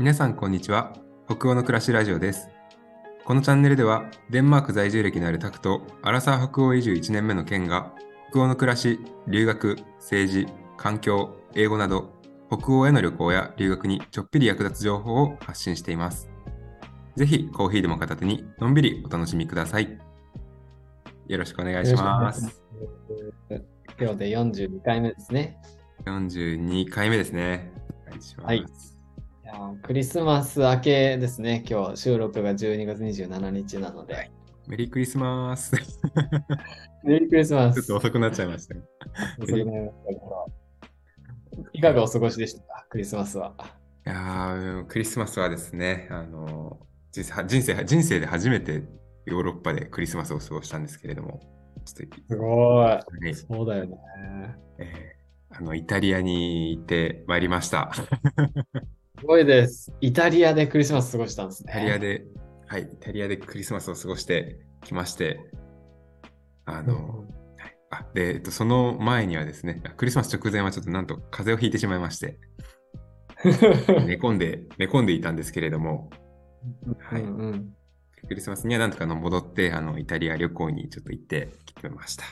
皆さんこんにちは。北欧の暮らしラジオです。このチャンネルではデンマーク在住歴のあるタクとアラサー北欧移住1年目のケンが北欧の暮らし留学政治環境英語など北欧への旅行や留学にちょっぴり役立つ情報を発信しています。ぜひコーヒーでも片手にのんびりお楽しみください。よろしくお願いします。今日で42回目ですね。42回目ですね。お願いします、はいいやークリスマス明けですね。今日収録が12月27日なので。メリークリスマスち メリークリスマス。ょっと遅くなっちゃいました遅くなりましたけどいかがお過ごしでしたか？クリスマスは。いやークリスマスはですね、あの人生人生人生で初めてヨーロッパでクリスマスを過ごしたんですけれども、すごい。はいそうだよね。えーあのイタリアに行ってまいりました。すごいです。イタリアでクリスマス過ごしたんですイね。タリアで、はい、イタリアでクリスマスを過ごしてきまして、あの、はいあで、えっと、その前にはですね、クリスマス直前はちょっとなんと風邪をひいてしまいまして、寝込んで、寝込んでいたんですけれども、はいうんうんクリスマスにはなんとかの戻って、あの、イタリア旅行にちょっと行ってきてました。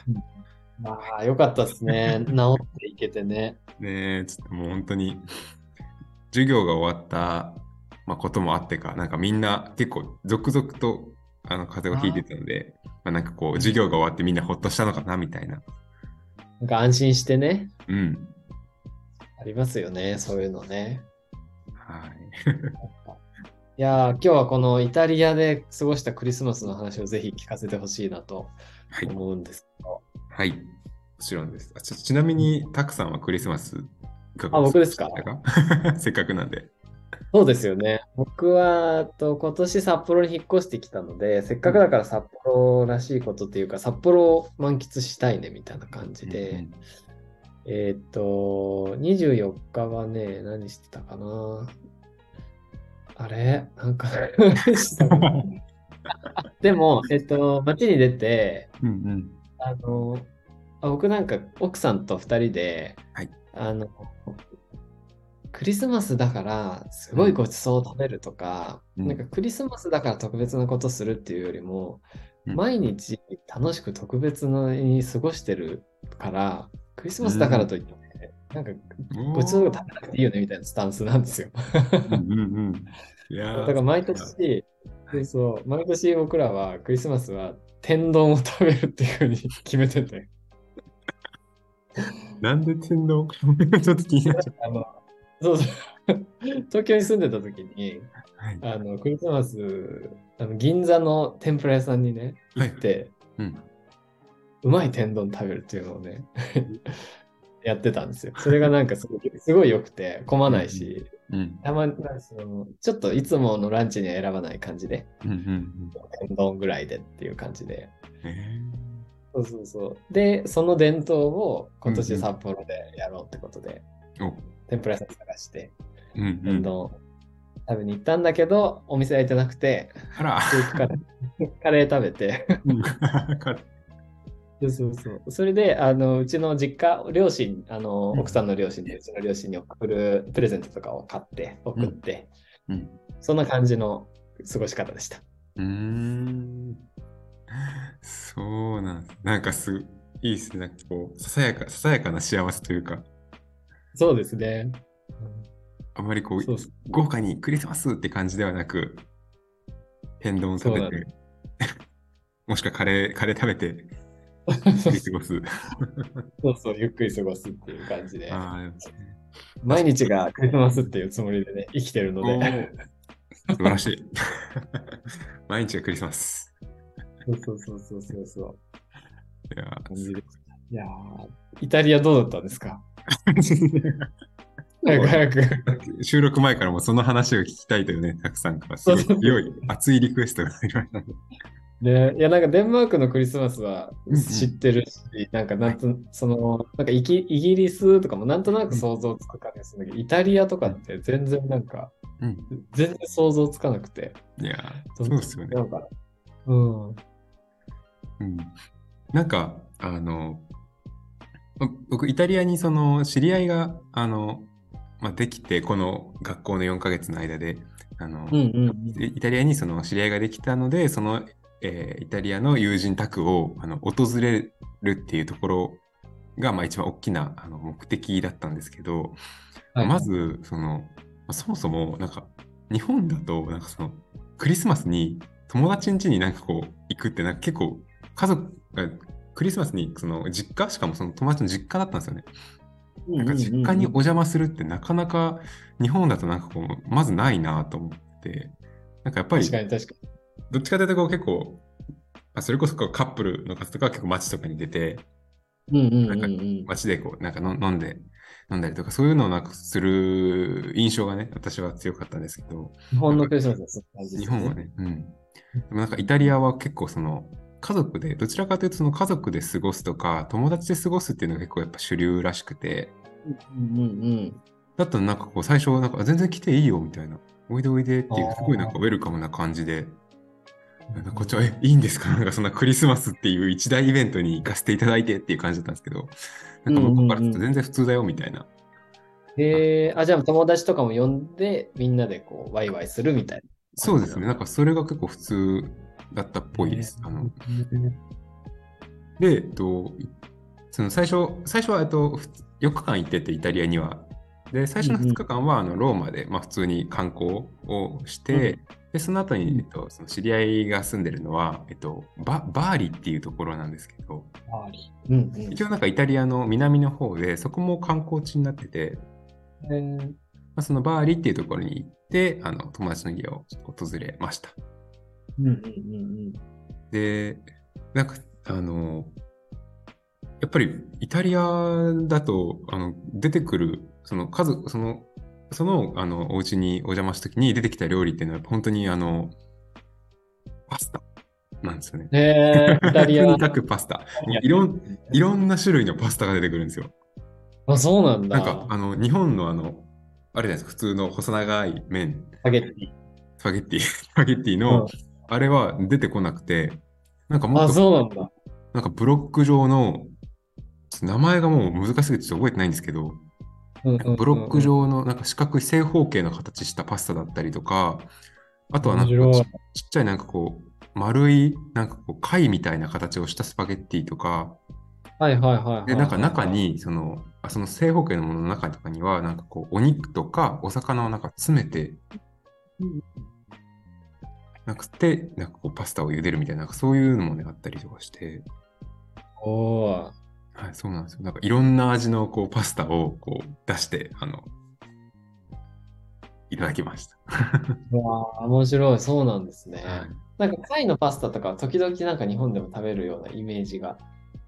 まあ、よかったですね。治っていけてね。ねえ、ちょっともう本当に、授業が終わった、まあ、こともあってか、なんかみんな結構続々とあの風邪をひいてたので、まあ、なんかこう、授業が終わってみんなほっとしたのかなみたいな。なんか安心してね。うん。ありますよね。そういうのね。はい。いやー今日はこのイタリアで過ごしたクリスマスの話をぜひ聞かせてほしいなとはい。思うんですけど。はい。もちろんです。あちょちなみに、たくさんはクリスマスあ僕ですか？せっかくなんで。そうですよね。僕はと今年札幌に引っ越してきたので、せっかくだから札幌らしいことっていうか、札幌を満喫したいねみたいな感じで、えーっと、24日はね、何してたかな？あれ？なんか でも、えっと、街に出て、うんうん。あの、あ僕なんか奥さんと2人で、はいあの、クリスマスだからすごいごちそうを食べるとか、うんなんかクリスマスだから特別なことするっていうよりも、うん毎日楽しく特別に過ごしてるから、クリスマスだからといって、なんかごちそうが食べなくていいよねみたいなスタンスなんですよ。うんうんうん。いやー だから毎年、そう、毎年僕らはクリスマスは天丼を食べるっていうふうに決めてて。なんで天丼ちょっと気になっちゃっあの、そうそう。東京に住んでた時に、た。はい。あの、クリスマス、あの銀座の天ぷら屋さんにね、行って、うん。うまい天丼食べるっていうのをね、やってたんですよ。それがなんかすごいすごい良くて、混まないし、うん。たまに、そのちょっといつものランチには選ばない感じで、うんうんうん。天丼ぐらいでっていう感じで。えそうそうそう。で、その伝統を今年うんうん札幌でやろうってことで、ー、お天ぷら屋さん探して、うんうん天。丼食べに行ったんだけど、お店開いてなくて、あら。カレー カレー食べて、うんそうそうそう。それで、あの、うちの実家、両親、あの、うん奥さんの両親で、うちの両親に送るプレゼントとかを買って、送って、うんそんな感じの過ごし方でした。うーん。そうなんです。なんかす、いいですね。なんかこう、ささやか、ささやかな幸せというか、そうですね。あまりこう、そうそう豪華にクリスマスって感じではなく、天丼を食べて、もしくはカレー、カレー食べて、そう過ごす。そうそう、ゆっくり過ごすっていう感じで、あ毎日がクリスマスっていうつもりでね、生きてるのーで、素晴らしい。毎日がクリスマス。そうそうそうそうそうそう。いや感じでいやーイタリアどうだったんですか？早く早く。収録前からもその話を聞きたいというね、たくさんからすごいい熱いリクエストが入りましたね。で、いや、なんかデンマークのクリスマスは知ってるし、なんかなんと、その、なんかイギイギリスとかもなんとなく想像つく感じがするんだけど、イタリアとかって全然なんか、うん。全然想像つかなくて。いやー、そうですよねな。んか、うん。うん。なんか、あの、ぼ僕、イタリアにその知り合いが、あの、まあ、できて、この学校の4ヶ月の間で、あの、うんうんイタリアにその知り合いができたので、その、えーイタリアの友人宅をあの訪れるっていうところが、まあ、一番大きなあの目的だったんですけど、はいまず、その、まあそもそも、なんか、日本だと、なんかその、クリスマスに友達ん家になんかこう、行くって、なんか結構、家族がクリスマスに、その、実家しかもその友達の実家だったんですよね。うん。なんか実家にお邪魔するってなかなか日本だとなんかこう、まずないなと思って、なんかやっぱり確かに確かどっちかというとこう結構、あそれこそカップルの方とかは結構街とかに出て。街でこうなんかの飲んで、飲んだりとか、そういうのをなんかする印象がね、私は強かったんですけど、日本のクリスマスはそんな感じです日本は。ね、うん。でもなんかイタリアは結構その、家族で、どちらかというとその家族で過ごすとか、友達で過ごすっていうのが結構やっぱ主流らしくて、うんうんうん。だったらなんかこう最初なんかあ全然来ていいよみたいな。おいでおいでっていうすごいなんかウェルカムな感じで。なんかこっちは、え、いいんですか？なんかそんなクリスマスっていう一大イベントに行かせていただいてっていう感じだったんですけど、なんか僕からすると全然普通だよみたいな。へえあ、じゃあ友達とかも呼んで、みんなでこう、ワイワイするみたいな。そうですね。なんかそれが結構普通だったっぽいです。あので、えっと、その最初、最初はえっと4日間行ってて、イタリアには。で、最初の2日間はあのローマで、まあ、普通に観光をして、で、その後に、えっと、その知り合いが住んでるのは、えっと、ババーリっていうところなんですけど、うんうん。一応なんかイタリアの南の方で、そこも観光地になってて、へーまあ、そのバーリっていうところに行って、あの友達の家を訪れました。うんうんうんで、なんか、あの、やっぱりイタリアだと、あの、出てくる、その家族、その、その、あの、お家にお邪魔した時に出てきた料理っていうのは、本当に、あの、パスタなんですよね。えイタリアとに。かくパスタ。いろん、いろんな種類のパスタが出てくるんですよ。あ、そうなんだ。なんか、あの、日本のあの、あれじゃないですか、普通の細長い麺、スパゲッティ。スパゲッティ、スパゲッティの、あれは出てこなくて、なんかもっあ、となんだ。なんかブロック状の、名前がもう難しすぎてちょっと覚えてないんですけど、ブロック状のなんか四角い正方形の形したパスタだったりとか、あとはなんかちちっちゃいなんかこう、丸いなんかこう貝みたいな形をしたスパゲッティとか、はいはいはいはい。で、なんか中、にその、あその正方形のものの中とかには、なんかこう、お肉とかお魚をなんか詰めて、なんかで、なんかこうパスタを茹でるみたいな、なんかそういうのもね、あったりとかして、おおー。はい、そうなんですよ。なんかいろんな味のこうパスタをこう出して、あの、いただきました。うわあ、面白い。そうなんですね。はいなんか貝のパスタとか時々なんか日本でも食べるようなイメージが。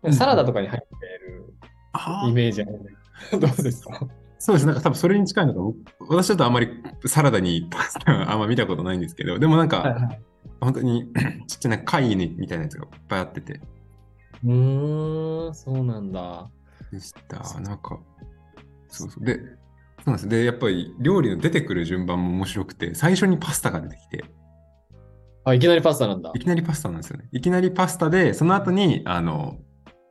うんサラダとかに入ってるあイメージある。どうですか？そうです。なんか多分それに近いのか、僕私ちょっとあんまりサラダに あんま見たことないんですけど、でもなんか、はいはい。本当に ちっちゃな貝にみたいなやつがいっぱいあってて、うーん、そうなんだ。でした。なんか、そうそう。で、そうなんです。で、やっぱり料理の出てくる順番も面白くて、最初にパスタが出てきて、あ、いきなりパスタなんだい。きなりパスタなんですよね。いきなりパスタで、その後に、あの、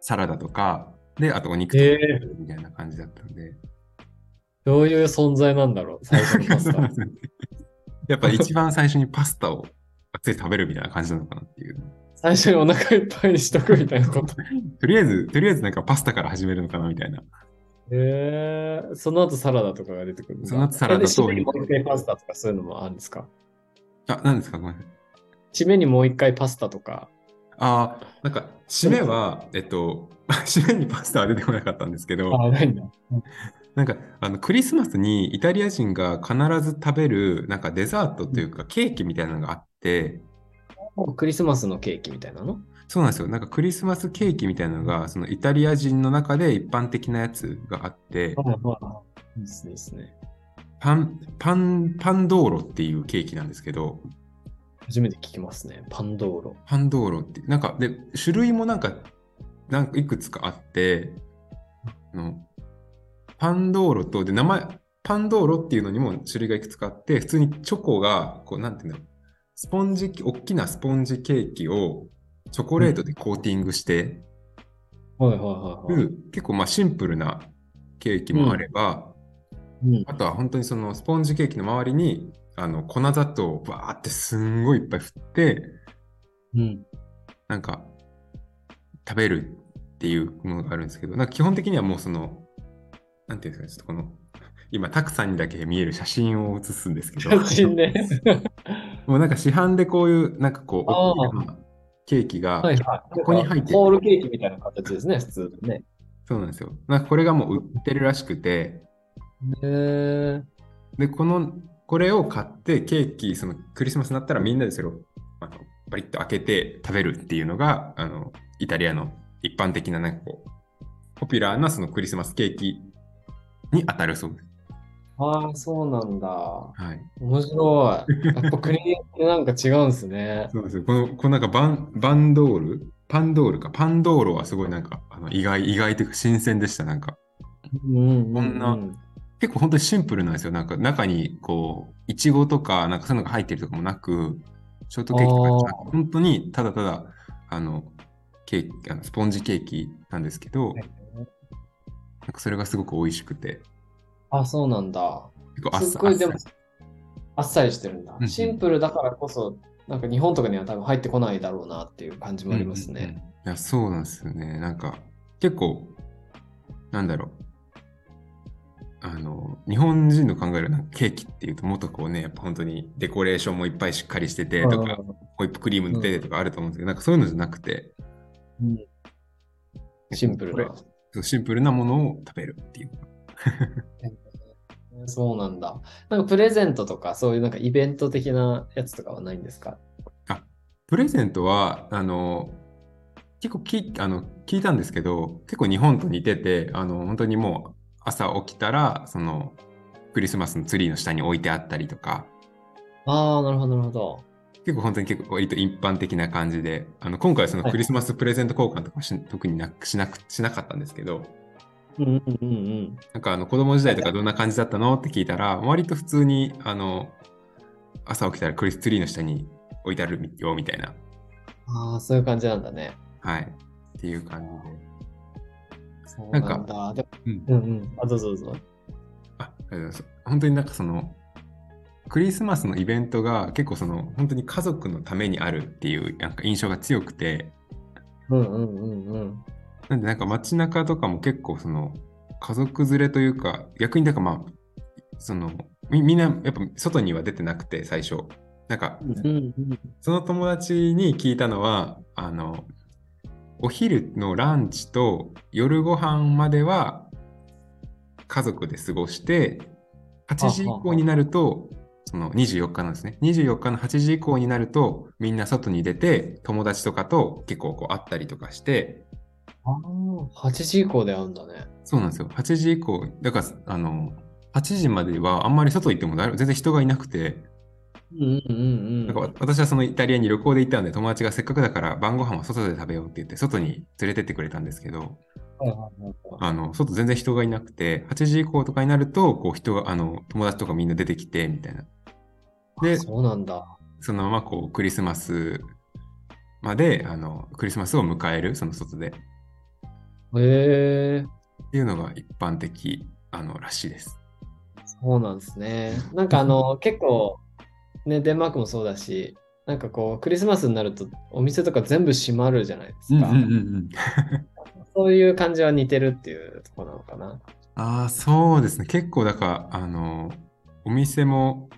サラダとか、で、あとお肉とかみたいな感じだったんで。どういう存在なんだろう、最初のパスタ やっぱ一番最初にパスタをがっつり食べるみたいな感じなのかなっていう。最初にお腹いっぱいにしとくみたいなこと。とりあえず、とりあえずなんかパスタから始めるのかなみたいな。へえその後サラダとかが出てくるその後サラダと締めにもう一回パスタとかそういうのもあるんですか？あ、何ですかごめんなさい。締めにもう一回パスタとか。ああ、なんか、締めは、えっと、締めにパスタは出てこなかったんですけど、あ、ないんだ。なんか、あの、クリスマスにイタリア人が必ず食べる、なんかデザートというか、ケーキみたいなのがあって、クリスマスのケーキみたいなの？そうなんですよ。なんかクリスマスケーキみたいなのが、そのイタリア人の中で一般的なやつがあって、いいですね。パン、パン、パンドーロっていうケーキなんですけど、初めて聞きますね。パンドーロ。パンドーロって、なんか、で、種類もなんか、なんかいくつかあって、あのパンドーロと、で、名前、パンドーロっていうのにも種類がいくつかあって、普通にチョコが、こう、なんていうんだろう、スポンジ、大きなスポンジケーキをチョコレートでコーティングしてはいはいはいはい。る、結構まあシンプルなケーキもあれば、うん。あとは本当にそのスポンジケーキの周りにあの粉砂糖をバーってすんごいいっぱい振って、うん。なんか食べるっていうものがあるんですけど、なんか基本的にはもうその、なんていうんですかね、ちょっとこの、今、たくさんにだけ見える写真を写すんですけど、写真ね。もうなんか市販でこういう、なんかこう、大きなケーキが。ここに入ってるホールケーキみたいな形ですね、普通のね。そうなんですよ。なんかこれがもう売ってるらしくて、へえ。で、この、これを買って、ケーキ、そのクリスマスになったらみんなでそれをあのバリッと開けて食べるっていうのが、あの、イタリアの一般的な、なんかこう、ポピュラーなそのクリスマスケーキに当たるそうです。ああ、そうなんだ。はい。面白い。やっぱ国によってなんか違うんですね。そうですよ。この、このなんかバン、バンドール？パンドールか？パンドールはすごいなんか、あの意外、意外というか新鮮でした。なんか、うんうんこんな結構本当にシンプルなんですよ。なんか中にこう、いちごとか、なんかそういうのが入ってるとかもなく、ショートケーキとか本当にただただ、あの、ケーキ、あのスポンジケーキなんですけど、なんかそれがすごく美味しくて、あ、そうなんだ。結構あっさすっごいでもあっさりしてるんだう。んシンプルだからこそ、なんか日本とかには多分入ってこないだろうなっていう感じもありますね。うんうんうんいや、そうなんですよね。なんか、結構、なんだろう。あの、日本人の考えるなんかケーキっていうと、もっとこうね、やっぱ本当にデコレーションもいっぱいしっかりしててとか、ホイップクリーム塗っててとかあると思うんですけど、なんかそういうのじゃなくて、うんシンプルな。シンプルなものを食べるっていう。そうなんだ。なんかプレゼントとか、そういうなんかイベント的なやつとかはないんですか？プレゼントは、あの、結構きあの聞いたんですけど、結構日本と似てて、あの、本当にもう朝起きたら、その、クリスマスのツリーの下に置いてあったりとか、ああ、なるほど、なるほど。結構本当に結構割と一般的な感じで、あの今回はそのはいクリスマスプレゼント交換とかし特になくしなくしなかったんですけど、うんうんうんうん。なんかあの子供時代とかどんな感じだったの？って聞いたら、割と普通にあの朝起きたらクリスツリーの下に置いてあるよみたいな、ああ、そういう感じなんだね。はい、っていう感じで。そうななんんだ。でもうんうんうん。あ、どうぞどうぞ。あありがとうございます。本当になんかその、クリスマスのイベントが結構その、本当に家族のためにあるっていうなんか印象が強くて、うんうんうんうん。なんでなんか街中とかも結構その、家族連れというか、逆になんかまあ、その、みみんなやっぱ外には出てなくて最初。なんか、その友達に聞いたのは、あの、お昼のランチと夜ご飯までは家族で過ごして、8時以降になると、その24日なんですね。24日の8時以降になると、みんな外に出て、友達とかと結構こう会ったりとかして、ああ、8時以降で会うんだね。そうなんですよ。8時以降、だから、あの、8時まではあんまり外行っても誰全然人がいなくて、うんうんうんうん。なんかわ私はそのイタリアに旅行で行ったんで、友達がせっかくだから晩ご飯は外で食べようって言って、外に連れてってくれたんですけど、はいはいはいはいあの、外全然人がいなくて、8時以降とかになると、こう人が、あの、友達とかみんな出てきて、みたいな。であそうなんだ。そのままこう、クリスマスまで、あの、クリスマスを迎える、その外で。っへえ、ていうのが一般的、あの、らしいです。そうなんですね。なんかあの、結構、ね、デンマークもそうだし、なんかこう、クリスマスになるとお店とか全部閉まるじゃないですか。ん。そういう感じは似てるっていうところなのかな。ああ、そうですね。結構、だから、あの、お店も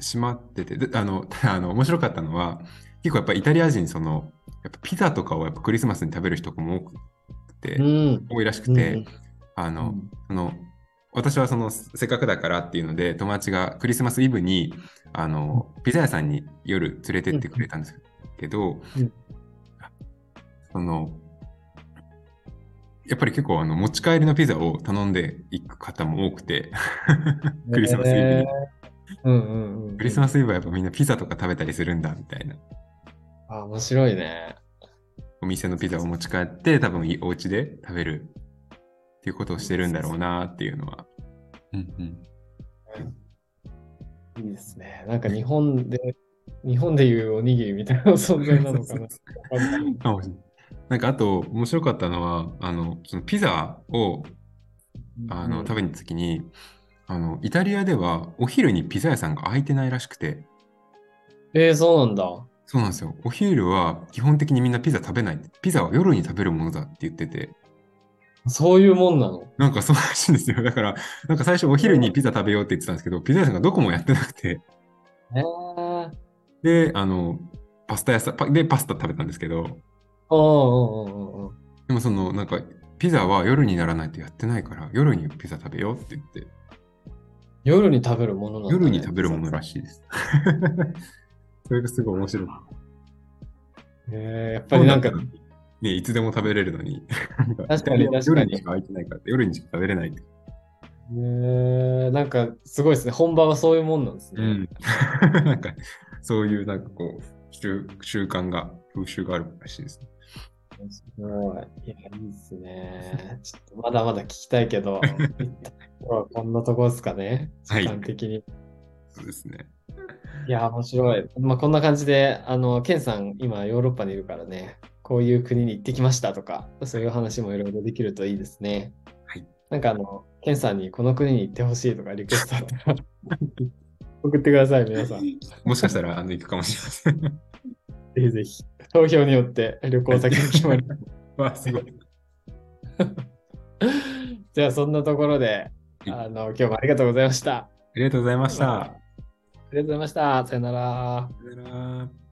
閉まってて、であの、あの、面白かったのは、結構やっぱイタリア人、その、やっぱピザとかをやっぱクリスマスに食べる人も多くて、うん。多いらしくて、うんあの、うん。その、私はその、せっかくだからっていうので、友達がクリスマスイブに、あの、ピザ屋さんに夜連れてってくれたんですけど、うん。その、やっぱり結構あの持ち帰りのピザを頼んでいく方も多くて、クリスマスイブに。へーうんうんうん。クリスマスイブはやっぱみんなピザとか食べたりするんだみたいな。あ、面白いね。お店のピザを持ち帰って多分いお家で食べるっていうことをしてるんだろうなっていうのは。うんうんいいですね。なんか日本で、日本でいうおにぎりみたいな存在なのかな。なんかあと面白かったのは、あの、そのピザをあの食べに行った時に、あの、イタリアではお昼にピザ屋さんが開いてないらしくて、えー、そうなんだ。そうなんですよ。お昼は基本的にみんなピザ食べない。ピザは夜に食べるものだって言ってて、そういうもんなの？なんかそうらしいんですよ。だから、なんか最初お昼にピザ食べようって言ってたんですけど、ピザ屋さんがどこもやってなくて、えー、で、あの、パスタ屋さん、パで、パスタ食べたんですけど、うんうんうんうんうん。でもその、なんか、ピザは夜にならないとやってないから、夜にピザ食べようって言って、夜に食べるものなんだ、ね。夜に食べるものらしいです。それがすごい面白い。えー、やっぱりなんか、ね、いつでも食べれるのに、確かに確かに夜にしか空いてないから、夜にしか食べれない。えー、なんかすごいですね。本場はそういうもんなんですね。うん。なんか、そういうなんかこう、習習慣が、風習があるらしいですね。すごい。いや、いいですね。ちょっとまだまだ聞きたいけど、今日はこんなとこですかね？はい時間的に。そうですね。い、や、面白い。まあ、こんな感じで、あの、ケンさん、今、ヨーロッパにいるからね、こういう国に行ってきましたとか、そういう話もいろいろできるといいですね。はい。なんか、あの、ケンさんにこの国に行ってほしいとか、リクエストあったら、送ってください、皆さん。ぜ もしかしたら、あの、行くかもしれません。ひぜひ。投票によって旅行先が決まる。わ あ、すごい。じゃあ、そんなところで、あの、今日もありがとうございました。ありがとうございました。ありがとうございました。さよなら。さよなら。